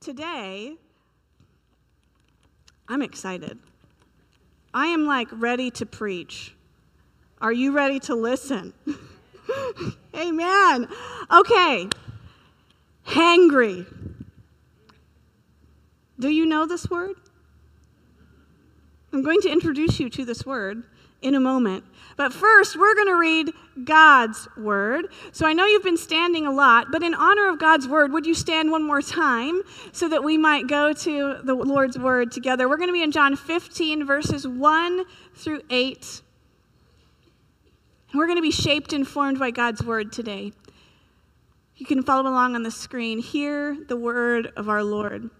Today, I'm excited. I am like ready to preach. Are you ready to listen? Amen. Okay. Hangry. Do you know this word? I'm going to introduce you to this word in a moment. But first, we're going to read God's word. So I know you've been standing a lot, but in honor of God's word, would you stand one more time so that we might go to the Lord's word together? We're going to be in John 15, verses 1 through 8. We're going to be shaped and formed by God's word today. You can follow along on the screen. Hear the word of our Lord.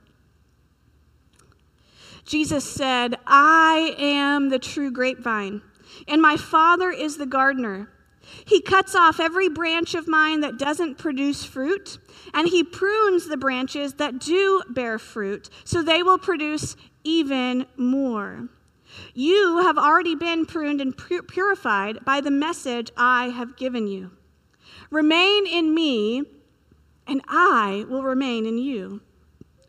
Jesus said, I am the true grapevine, and my Father is the gardener. He cuts off every branch of mine that doesn't produce fruit, and he prunes the branches that do bear fruit, so they will produce even more. You have already been pruned and purified by the message I have given you. Remain in me, and I will remain in you.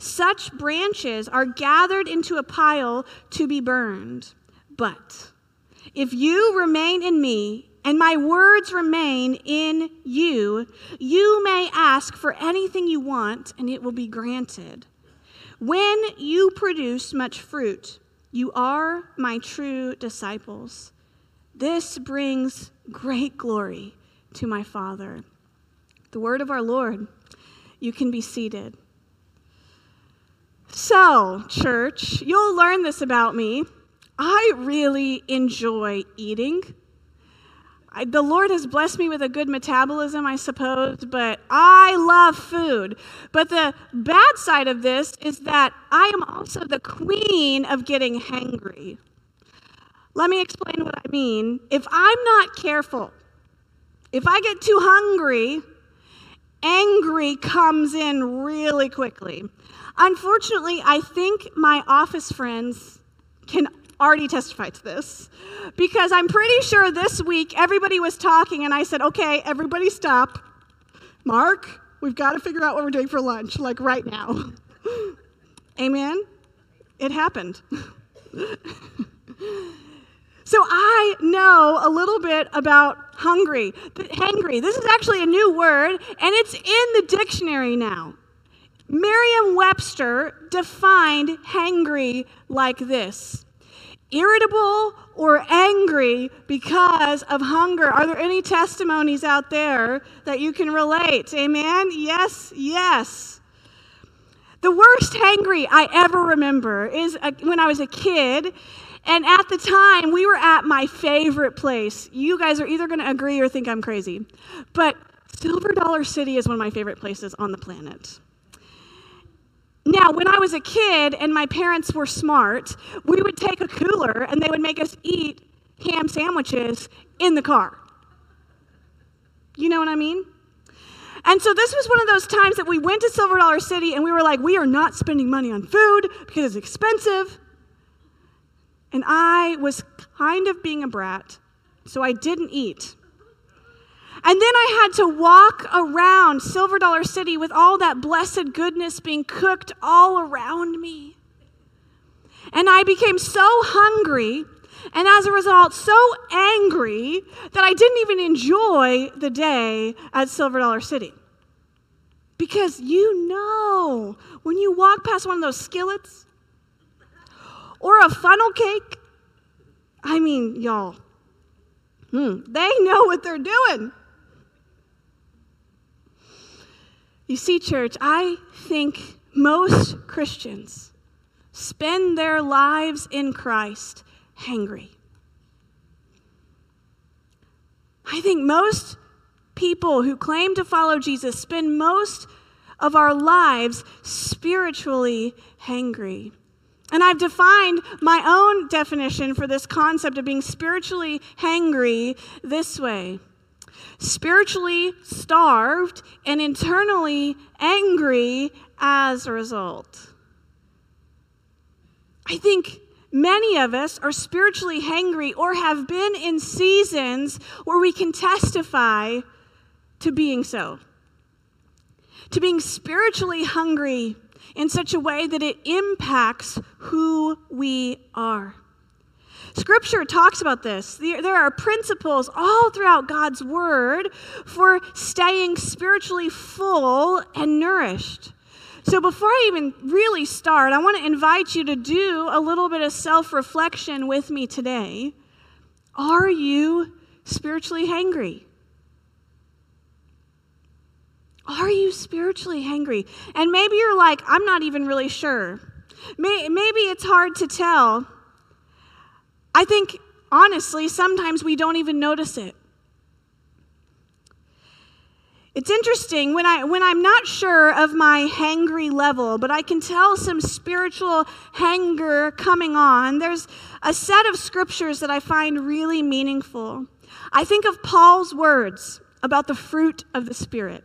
Such branches are gathered into a pile to be burned. But if you remain in me and my words remain in you, you may ask for anything you want and it will be granted. When you produce much fruit, you are my true disciples. This brings great glory to my Father. The word of our Lord. You can be seated. So, church, you'll learn this about me. I really enjoy eating. I, the Lord has blessed me with a good metabolism, I suppose, but I love food. But the bad side of this is that I am also the queen of getting hangry. Let me explain what I mean. If I'm not careful, if I get too hungry, angry comes in really quickly. Unfortunately, I think my office friends can already testify to this because I'm pretty sure this week everybody was talking and I said, okay, everybody stop. Mark, we've got to figure out what we're doing for lunch, like right now. Amen? It happened. so I know a little bit about hungry. Hangry. This is actually a new word and it's in the dictionary now. Merriam Webster defined hangry like this irritable or angry because of hunger. Are there any testimonies out there that you can relate? Amen? Yes, yes. The worst hangry I ever remember is uh, when I was a kid. And at the time, we were at my favorite place. You guys are either going to agree or think I'm crazy. But Silver Dollar City is one of my favorite places on the planet. Now, when I was a kid and my parents were smart, we would take a cooler and they would make us eat ham sandwiches in the car. You know what I mean? And so this was one of those times that we went to Silver Dollar City and we were like, we are not spending money on food because it's expensive. And I was kind of being a brat, so I didn't eat. And then I had to walk around Silver Dollar City with all that blessed goodness being cooked all around me. And I became so hungry and as a result, so angry that I didn't even enjoy the day at Silver Dollar City. Because you know, when you walk past one of those skillets or a funnel cake, I mean, y'all, hmm, they know what they're doing. You see, church, I think most Christians spend their lives in Christ hangry. I think most people who claim to follow Jesus spend most of our lives spiritually hangry. And I've defined my own definition for this concept of being spiritually hangry this way spiritually starved and internally angry as a result. I think many of us are spiritually hangry or have been in seasons where we can testify to being so. To being spiritually hungry in such a way that it impacts who we are. Scripture talks about this. There are principles all throughout God's Word for staying spiritually full and nourished. So, before I even really start, I want to invite you to do a little bit of self reflection with me today. Are you spiritually hangry? Are you spiritually hangry? And maybe you're like, I'm not even really sure. Maybe it's hard to tell. I think, honestly, sometimes we don't even notice it. It's interesting when, I, when I'm not sure of my hangry level, but I can tell some spiritual hanger coming on. There's a set of scriptures that I find really meaningful. I think of Paul's words about the fruit of the Spirit.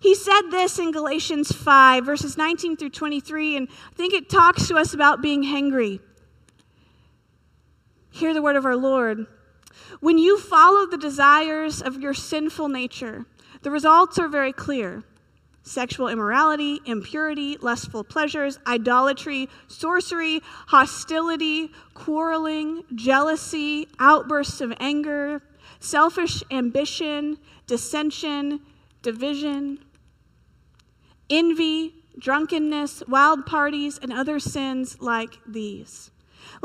He said this in Galatians 5, verses 19 through 23, and I think it talks to us about being hangry. Hear the word of our Lord. When you follow the desires of your sinful nature, the results are very clear sexual immorality, impurity, lustful pleasures, idolatry, sorcery, hostility, quarreling, jealousy, outbursts of anger, selfish ambition, dissension, division, envy, drunkenness, wild parties, and other sins like these.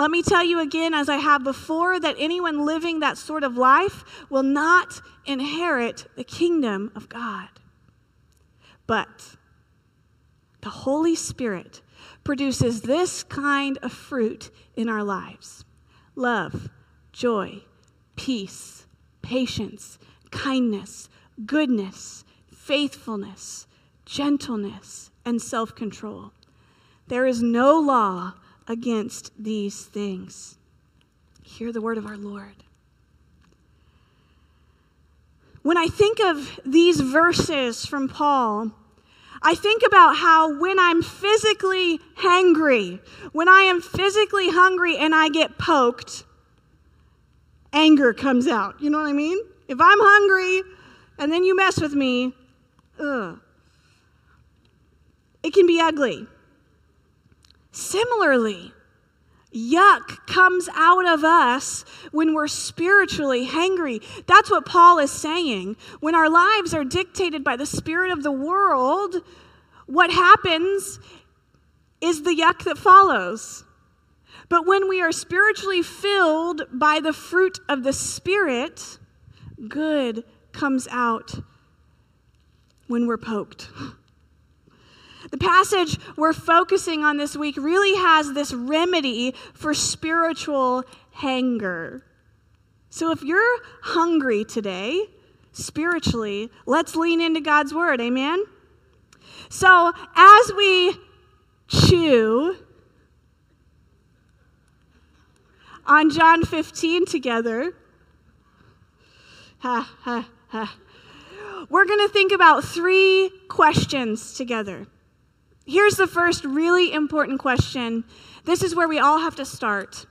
Let me tell you again, as I have before, that anyone living that sort of life will not inherit the kingdom of God. But the Holy Spirit produces this kind of fruit in our lives love, joy, peace, patience, kindness, goodness, faithfulness, gentleness, and self control. There is no law against these things. Hear the word of our Lord. When I think of these verses from Paul, I think about how when I'm physically hangry, when I am physically hungry and I get poked, anger comes out. You know what I mean? If I'm hungry and then you mess with me, ugh, it can be ugly. Similarly, yuck comes out of us when we're spiritually hangry. That's what Paul is saying. When our lives are dictated by the spirit of the world, what happens is the yuck that follows. But when we are spiritually filled by the fruit of the Spirit, good comes out when we're poked. The passage we're focusing on this week really has this remedy for spiritual hanger. So if you're hungry today, spiritually, let's lean into God's word. Amen? So as we chew on John 15 together, ha, ha, ha, we're going to think about three questions together. Here's the first really important question. This is where we all have to start.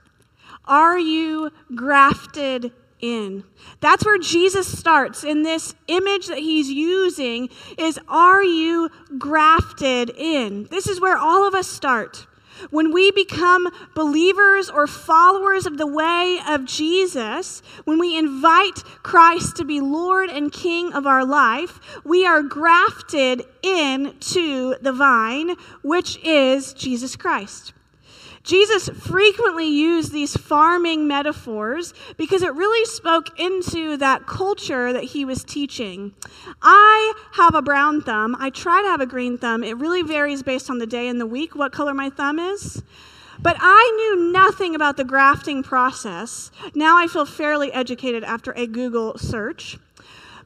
Are you grafted in? That's where Jesus starts in this image that he's using is are you grafted in? This is where all of us start. When we become believers or followers of the way of Jesus, when we invite Christ to be Lord and King of our life, we are grafted into the vine, which is Jesus Christ. Jesus frequently used these farming metaphors because it really spoke into that culture that he was teaching. I have a brown thumb. I try to have a green thumb. It really varies based on the day and the week what color my thumb is. But I knew nothing about the grafting process. Now I feel fairly educated after a Google search.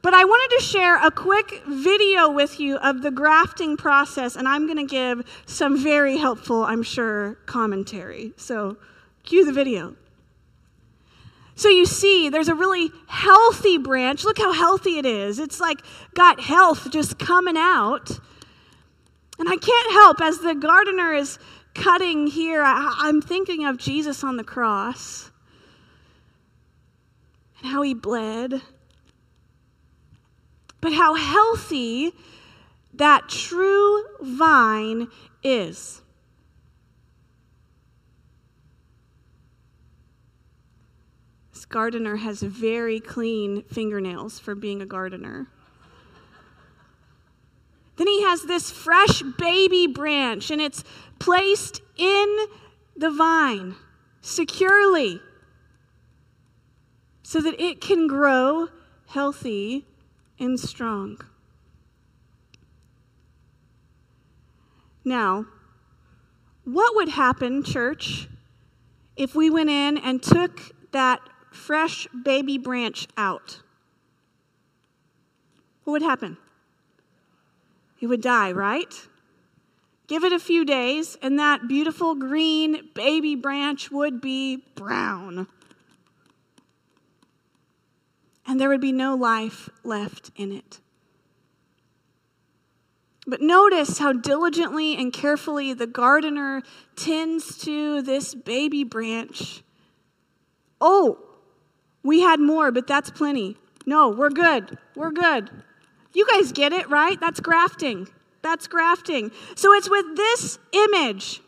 But I wanted to share a quick video with you of the grafting process, and I'm going to give some very helpful, I'm sure, commentary. So, cue the video. So you see, there's a really healthy branch. Look how healthy it is. It's like got health just coming out. And I can't help, as the gardener is cutting here, I, am thinking of Jesus on the cross and how he bled. But how healthy that true vine is. This gardener has very clean fingernails for being a gardener. Then he has this fresh baby branch, and it's placed in the vine securely so that it can grow healthy and strong. Now, what would happen, church, if we went in and took that fresh baby branch out? What would happen? He would die, right? Give it a few days, and that beautiful green baby branch would be brown. And there would be no life left in it. But notice how diligently and carefully the gardener tends to this baby branch. Oh, we had more, but that's plenty. No, we're good. We're good. You guys get it, right? That's grafting. That's grafting. So it's with this image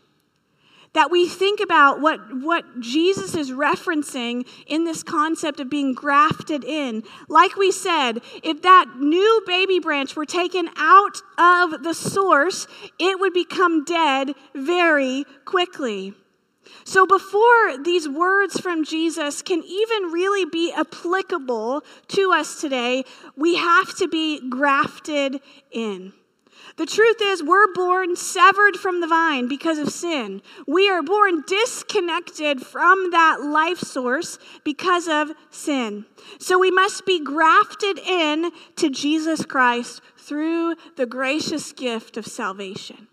that we think about what, what Jesus is referencing in this concept of being grafted in. Like we said, if that new baby branch were taken out of the source, it would become dead very quickly. So, before these words from Jesus can even really be applicable to us today, we have to be grafted in. The truth is, we're born severed from the vine because of sin. We are born disconnected from that life source because of sin. So we must be grafted in to Jesus Christ through the gracious gift of salvation.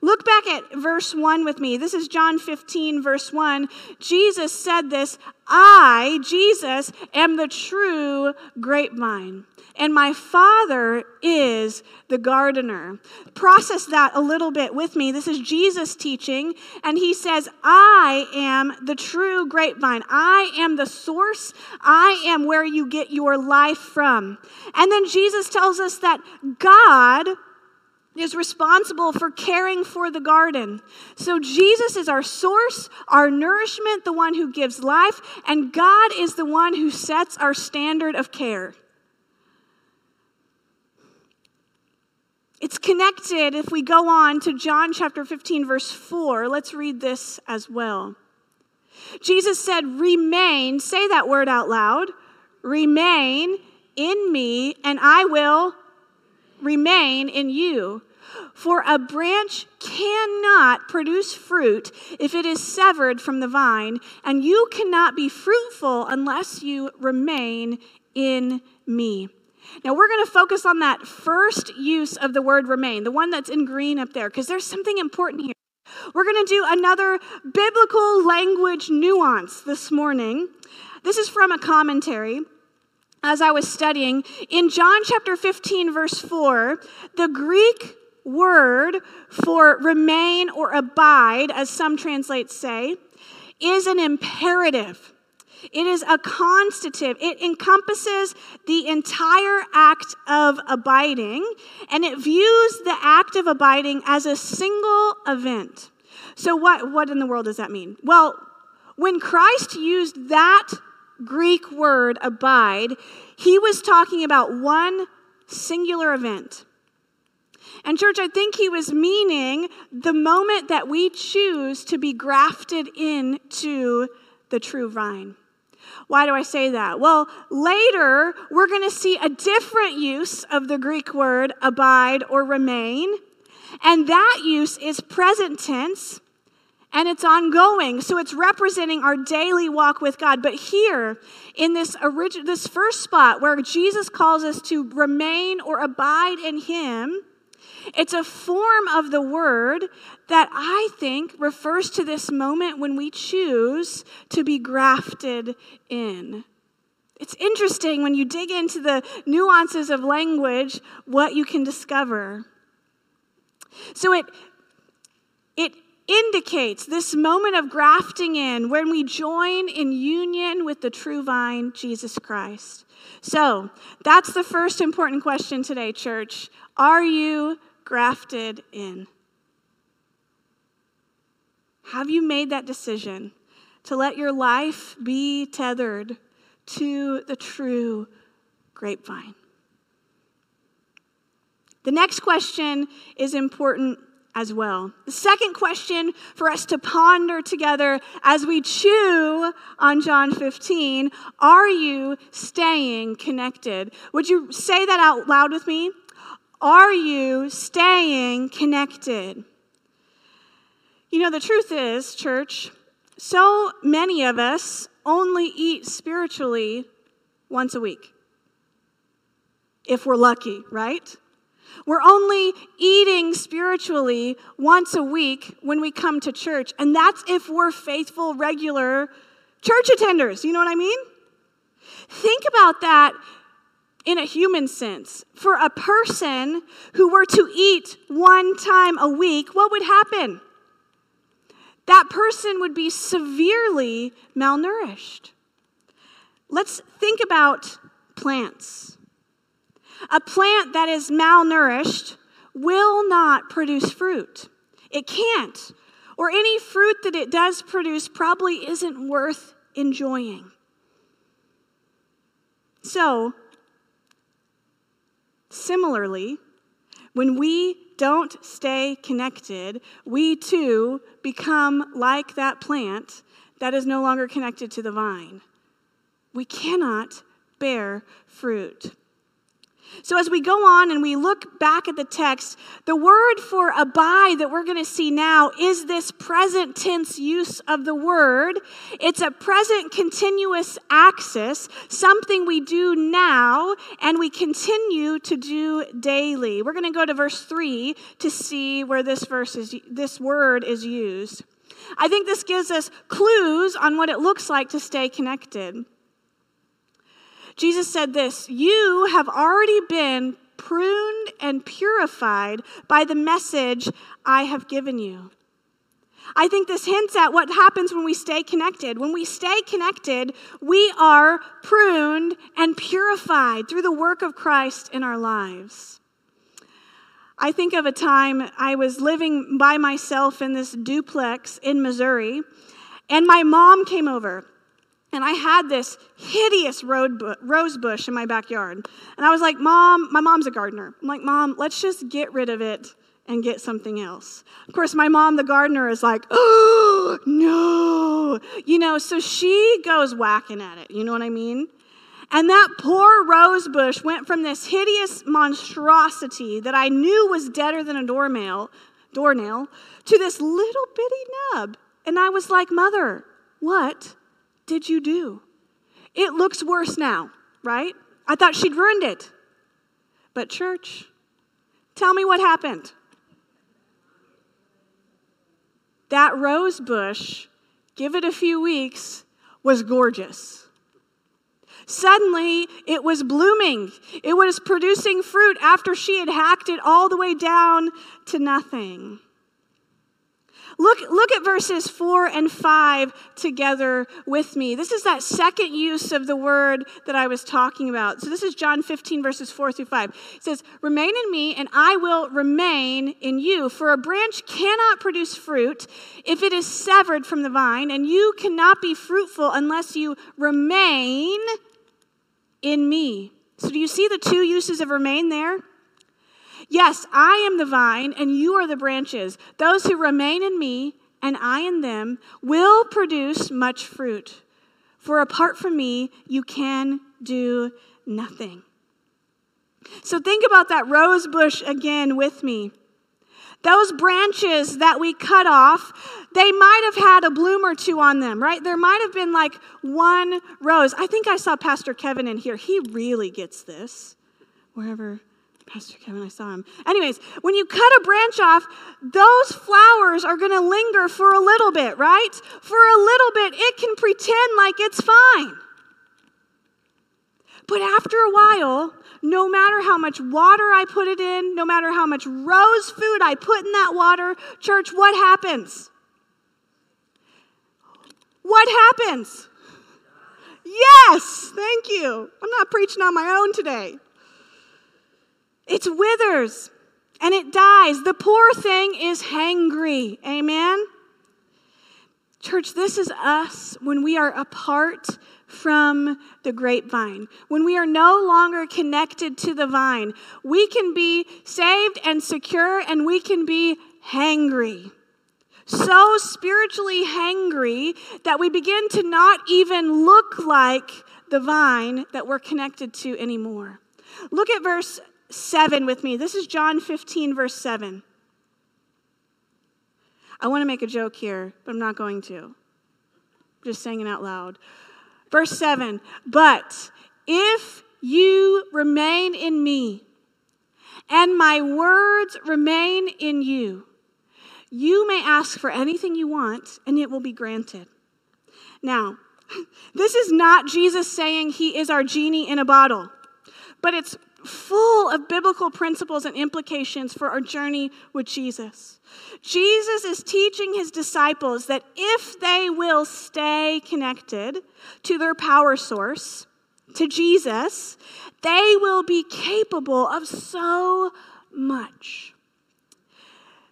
Look back at verse 1 with me. This is John 15, verse 1. Jesus said this I, Jesus, am the true grapevine, and my Father is the gardener. Process that a little bit with me. This is Jesus teaching, and he says, I am the true grapevine. I am the source. I am where you get your life from. And then Jesus tells us that God is responsible for caring for the garden. So Jesus is our source, our nourishment, the one who gives life, and God is the one who sets our standard of care. It's connected if we go on to John chapter 15, verse 4. Let's read this as well. Jesus said, Remain, say that word out loud, remain in me, and I will remain in you. For a branch cannot produce fruit if it is severed from the vine, and you cannot be fruitful unless you remain in me. Now, we're going to focus on that first use of the word remain, the one that's in green up there, because there's something important here. We're going to do another biblical language nuance this morning. This is from a commentary as I was studying. In John chapter 15, verse 4, the Greek word for remain or abide, as some translates say, is an imperative. It is a constative. It encompasses the entire act of abiding, and it views the act of abiding as a single event. So, what, what in the world does that mean? Well, when Christ used that Greek word, abide, he was talking about one singular event. And, church, I think he was meaning the moment that we choose to be grafted into the true vine. Why do I say that? Well, later we're going to see a different use of the Greek word abide or remain. And that use is present tense and it's ongoing. So it's representing our daily walk with God. But here in this this first spot where Jesus calls us to remain or abide in Him, it's a form of the word that I think refers to this moment when we choose to be grafted in. It's interesting when you dig into the nuances of language what you can discover. So it it indicates this moment of grafting in when we join in union with the true vine, Jesus Christ. So, that's the first important question today, church. Are you grafted in? Have you made that decision to let your life be tethered to the true grapevine? The next question is important as well. The second question for us to ponder together as we chew on John 15 are you staying connected? Would you say that out loud with me? Are you staying connected? You know, the truth is, church, so many of us only eat spiritually once a week. If we're lucky, right? We're only eating spiritually once a week when we come to church, and that's if we're faithful, regular church attenders. You know what I mean? Think about that in a human sense. For a person who were to eat one time a week, what would happen? That person would be severely malnourished. Let's think about plants. A plant that is malnourished will not produce fruit. It can't. Or any fruit that it does produce probably isn't worth enjoying. So, Similarly, when we don't stay connected, we too become like that plant that is no longer connected to the vine. We cannot bear fruit. So, as we go on and we look back at the text, the word for abide that we're going to see now is this present tense use of the word. It's a present continuous axis, something we do now and we continue to do daily. We're going to go to verse 3 to see where this verse is this word is used. I think this gives us clues on what it looks like to stay connected. Jesus said this You have already been pruned and purified by the message I have given you. I think this hints at what happens when we stay connected. When we stay connected, we are pruned and purified through the work of Christ in our lives. I think of a time I was living by myself in this duplex in Missouri, and my mom came over. And I had this hideous rose bush in my backyard. And I was like, Mom, my mom's a gardener. I'm like, Mom, let's just get rid of it and get something else. Of course, my mom, the gardener, is like, Oh, no. You know, so she goes whacking at it. You know what I mean? And that poor rose bush went from this hideous monstrosity that I knew was deader than a doornail, doornail to this little bitty nub. And I was like, Mother, what did you do? It looks worse now, right? I thought she'd ruined it. But, church, tell me what happened. That rose bush, give it a few weeks, was gorgeous. Suddenly, it was blooming. It was producing fruit after she had hacked it all the way down to nothing. Look, look at verses 4 and 5 together with me. This is that second use of the word that I was talking about. So this is John 15, verses 4 through 5. It says, Remain in me, and I will remain in you. For a branch cannot produce fruit if it is severed from the vine, and you cannot be fruitful unless you remain in me. So do you see the two uses of remain there? Yes, I am the vine, and you are the branches. Those who remain in me, and I in them, will produce much fruit. For apart from me, you can do nothing. So think about that rose bush again with me. Those branches that we cut off, they might have had a bloom or two on them, right? There might have been like one rose. I think I saw Pastor Kevin in here. He really gets this. Wherever Pastor Kevin, I saw him. Anyways, when you cut a branch off, those flowers are going to linger for a little bit, right? For a little bit, it can pretend like it's fine. But after a while, no matter how much water I put it in, no matter how much rose food I put in that water, church, what happens? What happens? Yes, thank you. I'm not preaching on my own today. It withers and it dies. The poor thing is hangry. Amen? Church, this is us when we are apart from the grapevine. When we are no longer connected to the vine, we can be saved and secure and we can be hangry. So spiritually hangry that we begin to not even look like the vine that we're connected to anymore. Look at verse 7 with me. This is John 15, verse 7. I want to make a joke here, but I'm not going to. I'm just saying it out loud. Verse 7 But if you remain in me, and my words remain in you, you may ask for anything you want, and it will be granted. Now, this is not Jesus saying he is our genie in a bottle, but it's full of biblical principles and implications for our journey with Jesus. Jesus is teaching his disciples that if they will stay connected to their power source, to Jesus, they will be capable of so much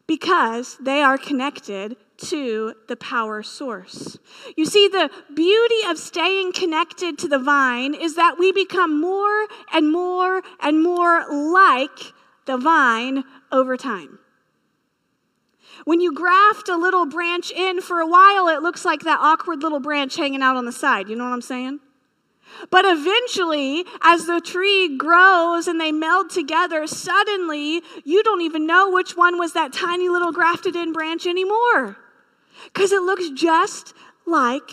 because they are connected to the power source. You see, the beauty of staying connected to the vine is that we become more and more and more like the vine over time. When you graft a little branch in for a while, it looks like that awkward little branch hanging out on the side. You know what I'm saying? But eventually, as the tree grows and they meld together, suddenly you don't even know which one was that tiny little grafted in branch anymore because it looks just like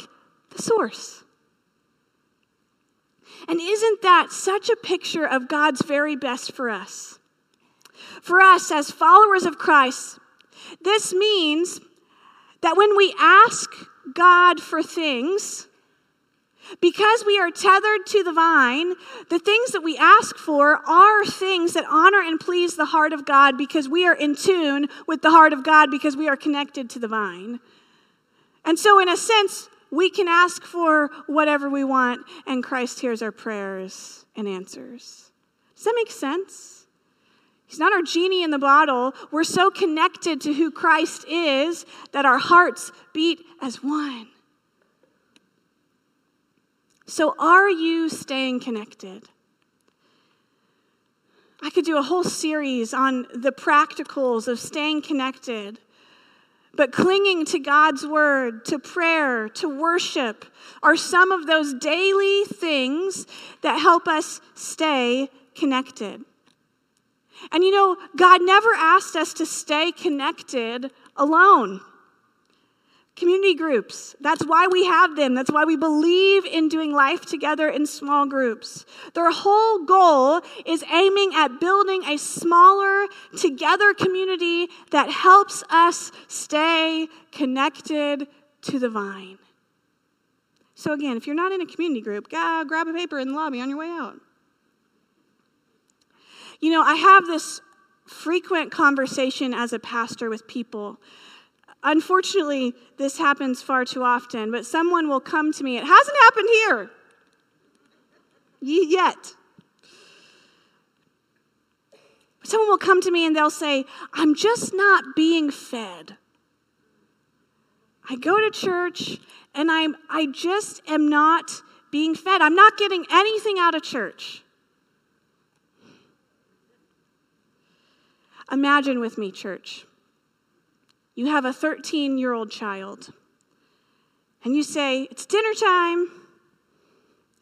the source. And isn't that such a picture of God's very best for us? For us as followers of Christ, this means that when we ask God for things, because we are tethered to the vine, the things that we ask for are things that honor and please the heart of God because we are in tune with the heart of God because we are connected to the vine. And so, in a sense, we can ask for whatever we want, and Christ hears our prayers and answers. Does that make sense? He's not our genie in the bottle. We're so connected to who Christ is that our hearts beat as one. So, are you staying connected? I could do a whole series on the practicals of staying connected. But clinging to God's word, to prayer, to worship are some of those daily things that help us stay connected. And you know, God never asked us to stay connected alone. Community groups, that's why we have them. That's why we believe in doing life together in small groups. Their whole goal is aiming at building a smaller, together community that helps us stay connected to the vine. So, again, if you're not in a community group, grab a paper in the lobby on your way out. You know, I have this frequent conversation as a pastor with people Unfortunately, this happens far too often, but someone will come to me. It hasn't happened here yet. Someone will come to me and they'll say, I'm just not being fed. I go to church and I'm I just am not being fed. I'm not getting anything out of church. Imagine with me, church. You have a 13 year old child, and you say, It's dinner time.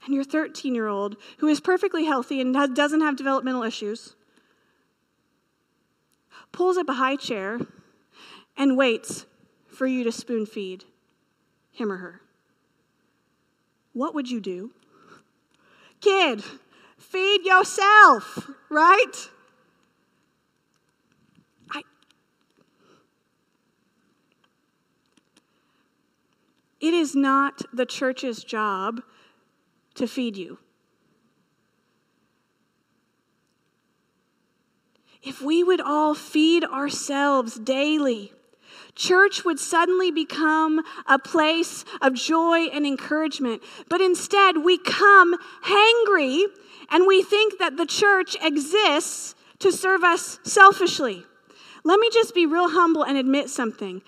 And your 13 year old, who is perfectly healthy and doesn't have developmental issues, pulls up a high chair and waits for you to spoon feed him or her. What would you do? Kid, feed yourself, right? It is not the church's job to feed you. If we would all feed ourselves daily, church would suddenly become a place of joy and encouragement. But instead, we come hangry and we think that the church exists to serve us selfishly. Let me just be real humble and admit something.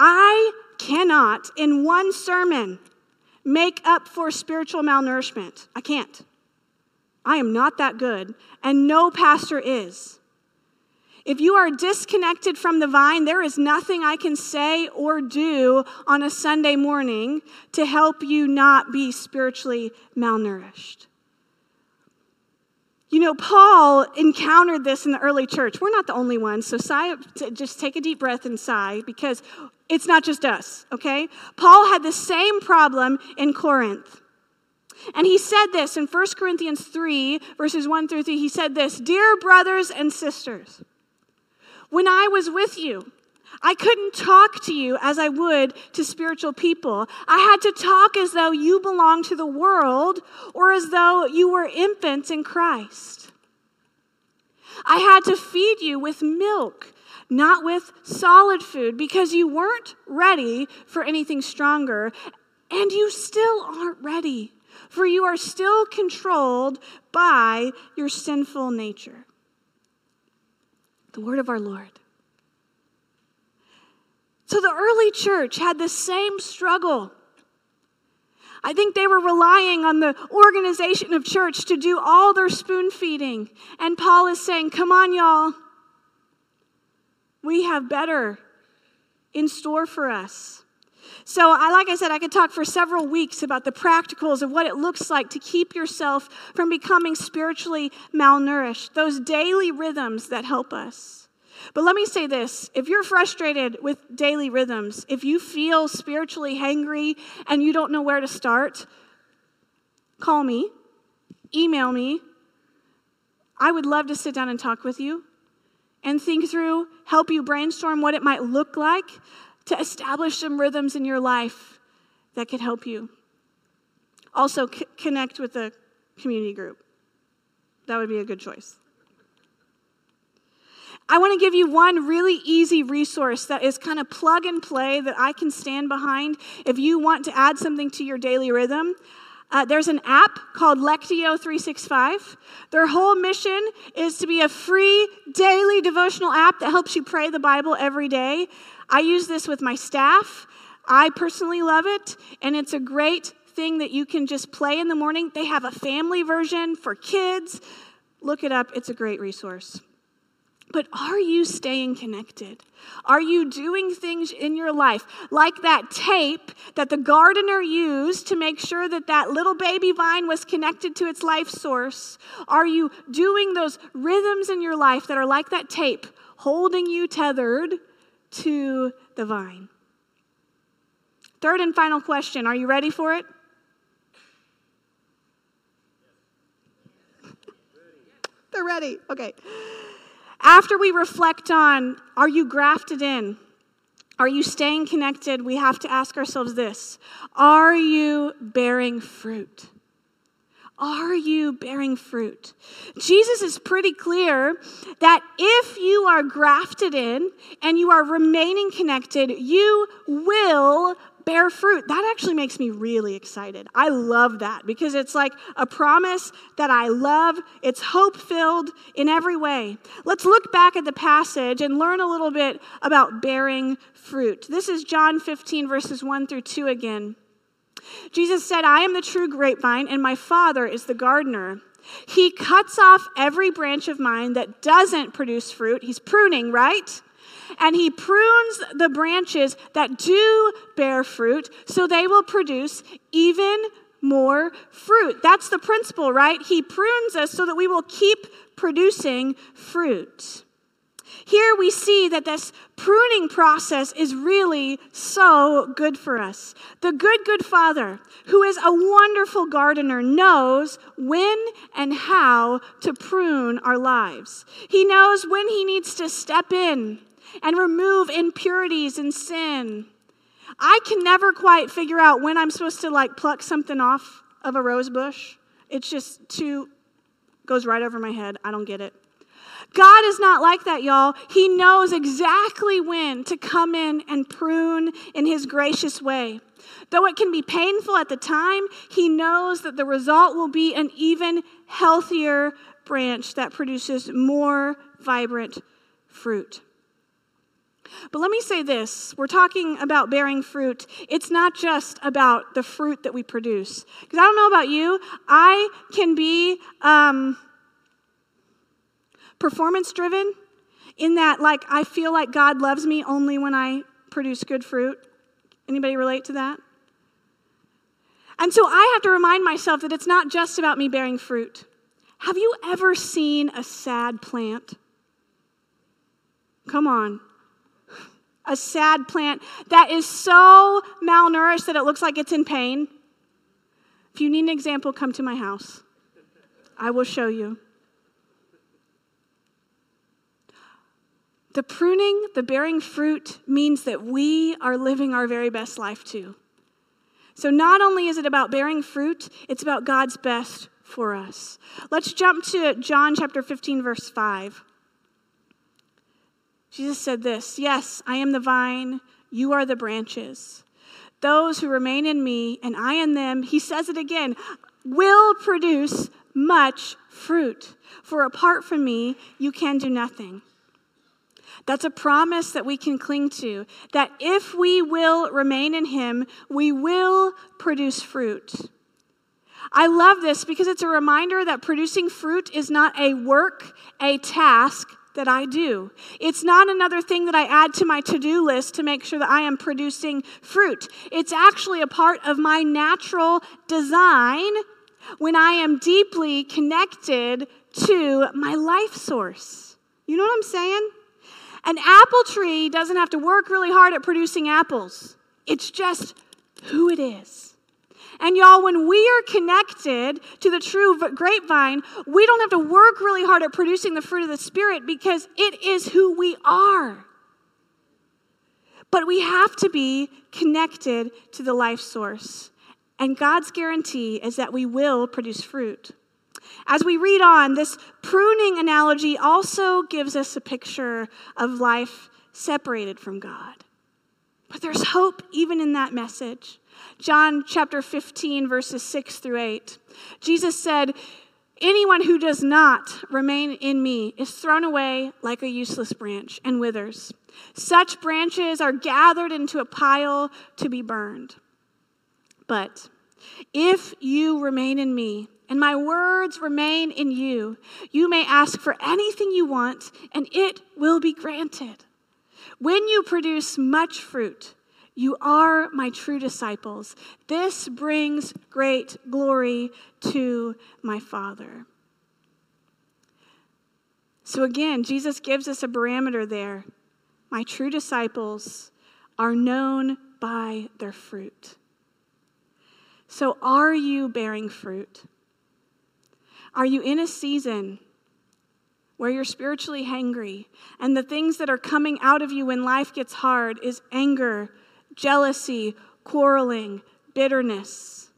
I cannot, in one sermon, make up for spiritual malnourishment. I can't. I am not that good, and no pastor is. If you are disconnected from the vine, there is nothing I can say or do on a Sunday morning to help you not be spiritually malnourished. You know, Paul encountered this in the early church. We're not the only ones, so sigh, just take a deep breath and sigh because it's not just us, okay? Paul had the same problem in Corinth. And he said this in 1 Corinthians 3, verses 1 through 3. He said this Dear brothers and sisters, when I was with you, I couldn't talk to you as I would to spiritual people. I had to talk as though you belonged to the world or as though you were infants in Christ. I had to feed you with milk, not with solid food, because you weren't ready for anything stronger, and you still aren't ready, for you are still controlled by your sinful nature. The word of our Lord. So the early church had the same struggle. I think they were relying on the organization of church to do all their spoon feeding. And Paul is saying, Come on, y'all. We have better in store for us. So, I, like I said, I could talk for several weeks about the practicals of what it looks like to keep yourself from becoming spiritually malnourished, those daily rhythms that help us. But let me say this if you're frustrated with daily rhythms, if you feel spiritually hangry and you don't know where to start, call me, email me. I would love to sit down and talk with you and think through, help you brainstorm what it might look like to establish some rhythms in your life that could help you. Also, c- connect with a community group. That would be a good choice. I want to give you one really easy resource that is kind of plug and play that I can stand behind if you want to add something to your daily rhythm. Uh, there's an app called Lectio 365. Their whole mission is to be a free daily devotional app that helps you pray the Bible every day. I use this with my staff. I personally love it, and it's a great thing that you can just play in the morning. They have a family version for kids. Look it up, it's a great resource. But are you staying connected? Are you doing things in your life like that tape that the gardener used to make sure that that little baby vine was connected to its life source? Are you doing those rhythms in your life that are like that tape, holding you tethered to the vine. Third and final question are you ready for it? They're ready. Okay. After we reflect on are you grafted in? Are you staying connected? We have to ask ourselves this Are you bearing fruit? Are you bearing fruit? Jesus is pretty clear that if you are grafted in and you are remaining connected, you will bear fruit. That actually makes me really excited. I love that because it's like a promise that I love. It's hope filled in every way. Let's look back at the passage and learn a little bit about bearing fruit. This is John 15, verses 1 through 2 again. Jesus said, I am the true grapevine, and my Father is the gardener. He cuts off every branch of mine that doesn't produce fruit. He's pruning, right? And he prunes the branches that do bear fruit so they will produce even more fruit. That's the principle, right? He prunes us so that we will keep producing fruit. Here we see that this pruning process is really so good for us. The good, good Father, who is a wonderful gardener, knows when and how to prune our lives. He knows when He needs to step in and remove impurities and sin. I can never quite figure out when I'm supposed to like pluck something off of a rose bush. It's just too, goes right over my head. I don't get it. God is not like that, y'all. He knows exactly when to come in and prune in His gracious way. Though it can be painful at the time, He knows that the result will be an even healthier branch that produces more vibrant fruit. But let me say this we're talking about bearing fruit. It's not just about the fruit that we produce. Because I don't know about you, I can be. Um, performance driven in that like I feel like God loves me only when I produce good fruit. Anybody relate to that? And so I have to remind myself that it's not just about me bearing fruit. Have you ever seen a sad plant? Come on. A sad plant that is so malnourished that it looks like it's in pain. If you need an example, come to my house. I will show you. The pruning, the bearing fruit, means that we are living our very best life too. So, not only is it about bearing fruit, it's about God's best for us. Let's jump to John chapter 15, verse 5. Jesus said this Yes, I am the vine, you are the branches. Those who remain in me and I in them, he says it again, will produce much fruit. For apart from me, you can do nothing. That's a promise that we can cling to. That if we will remain in Him, we will produce fruit. I love this because it's a reminder that producing fruit is not a work, a task that I do. It's not another thing that I add to my to do list to make sure that I am producing fruit. It's actually a part of my natural design when I am deeply connected to my life source. You know what I'm saying? An apple tree doesn't have to work really hard at producing apples, it's just who it is. And y'all, when we are connected to the true grapevine, we don't have to work really hard at producing the fruit of the Spirit because it is who we are. But we have to be connected to the life source. And God's guarantee is that we will produce fruit. As we read on, this pruning analogy also gives us a picture of life separated from God. But there's hope even in that message. John chapter 15, verses 6 through 8. Jesus said, Anyone who does not remain in me is thrown away like a useless branch and withers. Such branches are gathered into a pile to be burned. But if you remain in me, and my words remain in you, you may ask for anything you want, and it will be granted. When you produce much fruit, you are my true disciples. This brings great glory to my Father. So again, Jesus gives us a parameter there. My true disciples are known by their fruit. So, are you bearing fruit? Are you in a season where you're spiritually hangry and the things that are coming out of you when life gets hard is anger, jealousy, quarreling, bitterness?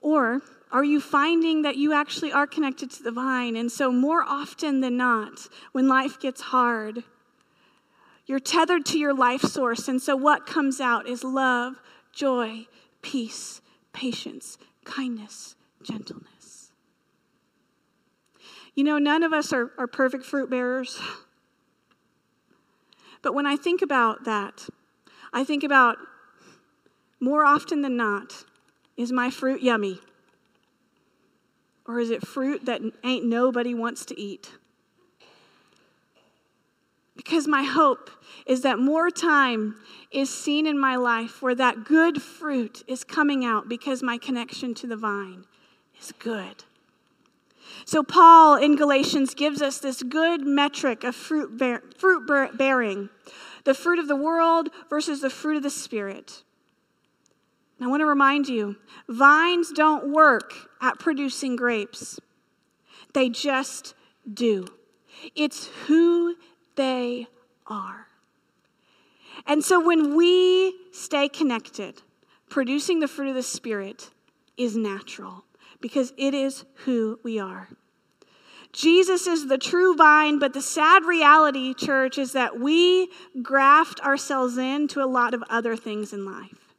Or are you finding that you actually are connected to the vine? And so, more often than not, when life gets hard, you're tethered to your life source. And so, what comes out is love, joy, peace, patience, kindness, gentleness. You know, none of us are, are perfect fruit bearers. But when I think about that, I think about more often than not, is my fruit yummy? Or is it fruit that ain't nobody wants to eat? Because my hope is that more time is seen in my life where that good fruit is coming out because my connection to the vine is good. So, Paul in Galatians gives us this good metric of fruit, bear, fruit bearing the fruit of the world versus the fruit of the Spirit. And I want to remind you vines don't work at producing grapes, they just do. It's who they are. And so when we stay connected, producing the fruit of the Spirit is natural because it is who we are. Jesus is the true vine, but the sad reality, church, is that we graft ourselves into a lot of other things in life.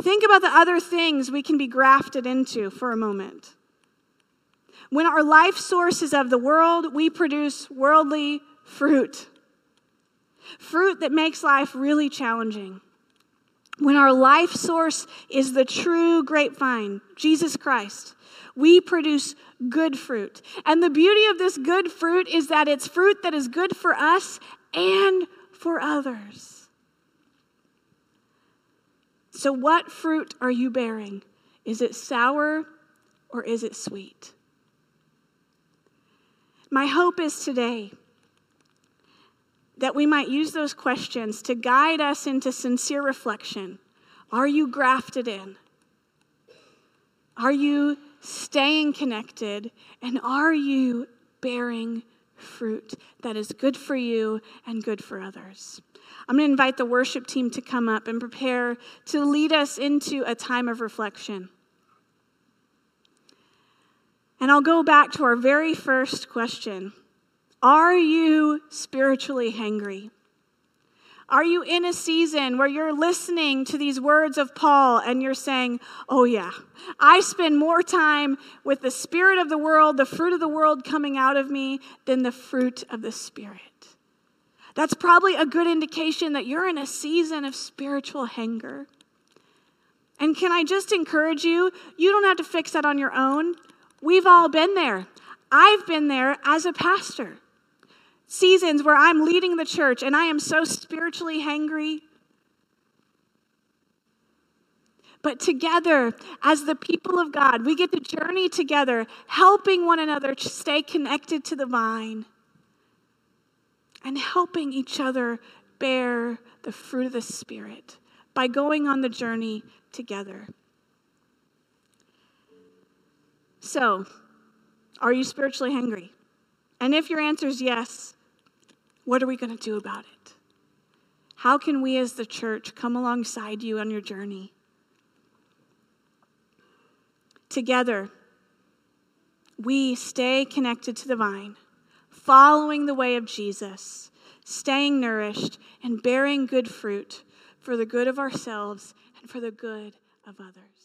Think about the other things we can be grafted into for a moment. When our life source is of the world, we produce worldly fruit. Fruit that makes life really challenging. When our life source is the true grapevine, Jesus Christ, we produce good fruit. And the beauty of this good fruit is that it's fruit that is good for us and for others. So, what fruit are you bearing? Is it sour or is it sweet? My hope is today that we might use those questions to guide us into sincere reflection. Are you grafted in? Are you staying connected? And are you bearing fruit that is good for you and good for others? I'm going to invite the worship team to come up and prepare to lead us into a time of reflection. And I'll go back to our very first question Are you spiritually hangry? Are you in a season where you're listening to these words of Paul and you're saying, Oh, yeah, I spend more time with the spirit of the world, the fruit of the world coming out of me, than the fruit of the Spirit? That's probably a good indication that you're in a season of spiritual hunger. And can I just encourage you? You don't have to fix that on your own. We've all been there. I've been there as a pastor seasons where I'm leading the church and I am so spiritually hangry. But together, as the people of God, we get to journey together, helping one another to stay connected to the vine and helping each other bear the fruit of the Spirit by going on the journey together. So, are you spiritually hungry? And if your answer is yes, what are we going to do about it? How can we as the church come alongside you on your journey? Together, we stay connected to the vine, following the way of Jesus, staying nourished, and bearing good fruit for the good of ourselves and for the good of others.